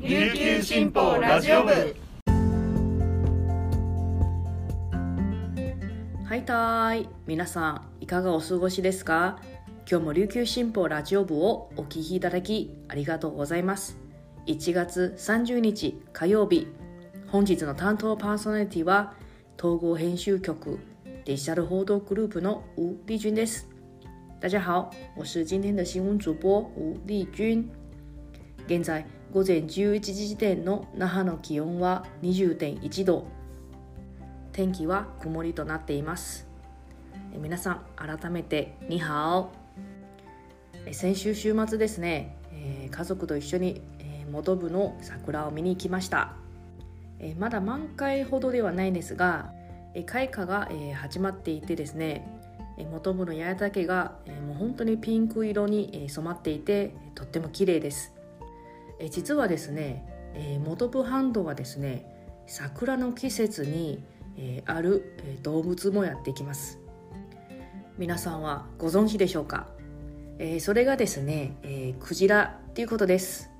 琉球新報ラジオ部。はいたーい。皆さんいかがお過ごしですか？今日も琉球新報ラジオ部をお聞きいただきありがとうございます。1月30日火曜日。本日の担当パーソナリティは統合編集局デジタル報道グループの吴丽君です。大家好我是今天的新闻主播吴丽君。現在午前11時時点の那覇の気温は20.1度。天気は曇りとなっています。皆さん改めてニハオ。先週週末ですね、えー家族と一緒に、えー元部の桜を見に行きました、えーまだ満開ほどではないんですが、えー開花が、えー始まっていてですねえー元部の八重岳が、えーもう本当にピンク色に、えー染まっていてとっても綺麗です。え実はですね、えー元部半島はですね桜の季節に、えーある、えー動物もやってきます。皆さんはご存知でしょうか、えーそれがですね、えクジラっていうことです。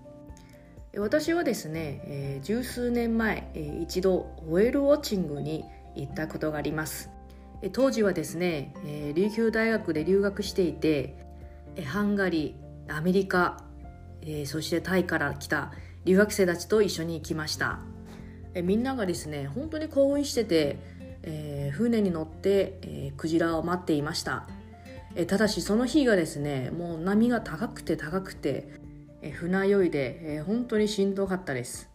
私はですね、え十数年前、え一度ホエールウォッチングに行ったことがあります。当時はですね、え琉球大学で留学していてハンガリーアメリカ、えーそしてタイから来た留学生たちと一緒に行きました。えーみんながですね本当に興奮してて、えー船に乗って、えークジラを待っていました。えーただしその日がですねもう波が高くて高くて、えー船酔いで、えー本当にしんどかったです。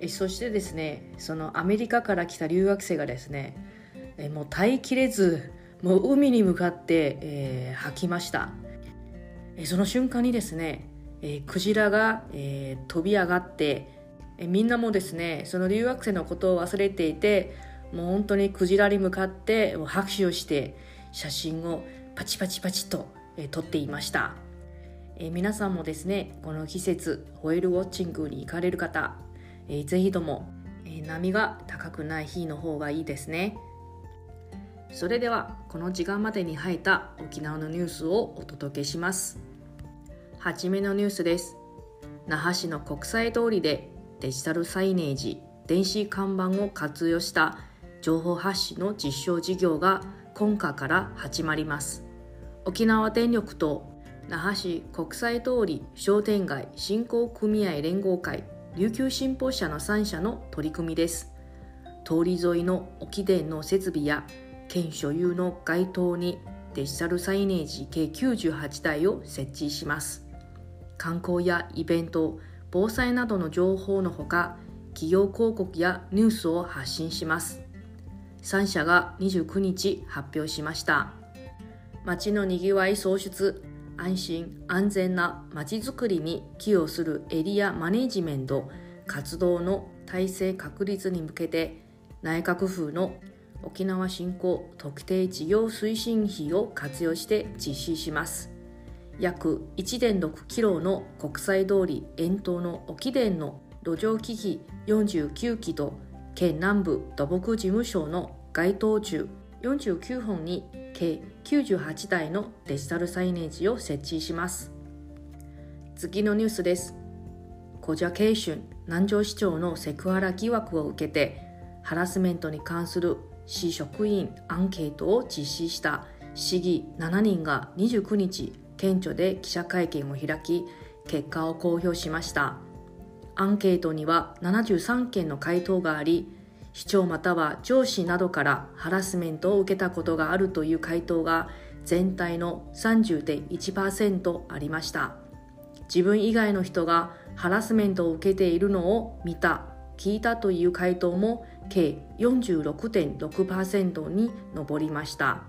えーそしてですねそのアメリカから来た留学生がですね、えーもう耐えきれずもう海に向かって、えー吐きました。えーその瞬間にですね、えークジラが、えー飛び上がって、えーみんなもですねその留学生のことを忘れていてもう本当にクジラに向かって拍手をして写真をパチパチパチと、えー撮っていました、えー皆さんもですねこの季節ホエールウォッチングに行かれる方、えーぜひとも、えー波が高くない日の方がいいですね。それではこの時間までに入った沖縄のニュースをお届けします。はじめのニュースです。那覇市の国際通りでデジタルサイネージ電子看板を活用した情報発信の実証事業が今夏から始まります。沖縄電力と那覇市国際通り商店街振興組合連合会琉球新報社の3社の取り組みです。通り沿いの沖電の設備や県所有の街灯にデジタルサイネージ計98台を設置します。観光やイベント防災などの情報のほか企業広告やニュースを発信します。3社が29日発表しました。街のにぎわい創出安心安全な街づくりに寄与するエリアマネジメント活動の体制確立に向けて内閣府の沖縄振興特定事業推進費を活用して実施します。約1.6キロの国際通り沿島の沖電の路上機器49機と県南部土木事務所の該当中49本に計98台のデジタルサイネージを設置します。次のニュースです。コジャケーション南城市長のセクハラ疑惑を受けてハラスメントに関する市職員アンケートを実施した市議7人が29日県庁で記者会見を開き結果を公表しました。アンケートには73件の回答があり市長または上司などからハラスメントを受けたことがあるという回答が全体の30.1%ありました。自分以外の人がハラスメントを受けているのを見た聞いたという回答も計46.6%に上りました。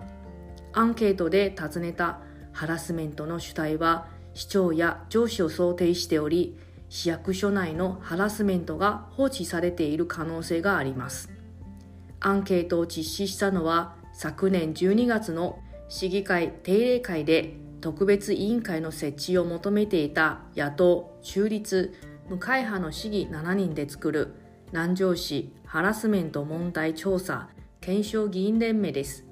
アンケートで尋ねたハラスメントの主体は市長や上司を想定しており市役所内のハラスメントが放置されている可能性があります。アンケートを実施したのは昨年12月の市議会定例会で特別委員会の設置を求めていた野党中立無会派の市議7人で作る南城市ハラスメント問題調査検証議員連盟です。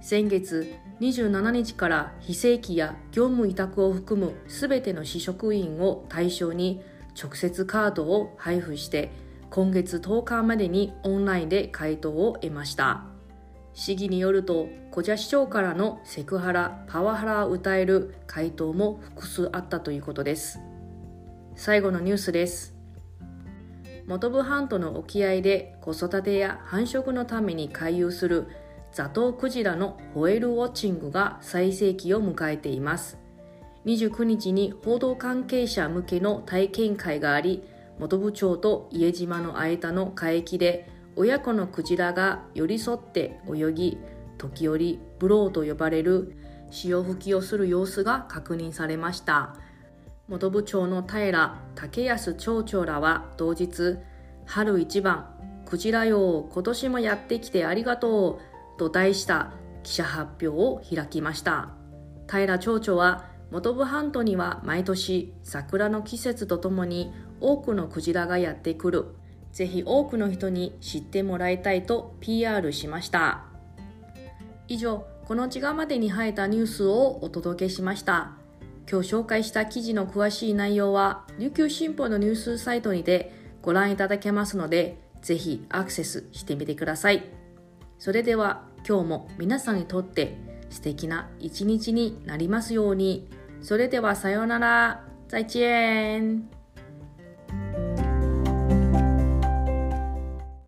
先月27日から非正規や業務委託を含むすべての市職員を対象に直接カードを配布して今月10日までにオンラインで回答を得ました。市議によると小社市長からのセクハラパワハラを訴える回答も複数あったということです。最後のニュースです。本部半島の沖合で子育てや繁殖のために回遊するザトウクジラのホエールウォッチングが最盛期を迎えています。29日に報道関係者向けの体験会があり本部町と家島の間の海域で親子のクジラが寄り添って泳ぎ時折ブローと呼ばれる潮吹きをする様子が確認されました。本部町の平武康町長らは同日春一番クジラよ今年もやってきてありがとうと題した記者発表を開きました。平町長は本部半島には毎年桜の季節とともに多くのクジラがやってくる。ぜひ多くの人に知ってもらいたいと PR しました。以上この時間までに入ったニュースをお届けしました。今日紹介した記事の詳しい内容は琉球新報のニュースサイトにてご覧いただけますのでぜひアクセスしてみてください。それでは今日も皆さんにとって素敵な一日になりますように。それではさようなら。再见。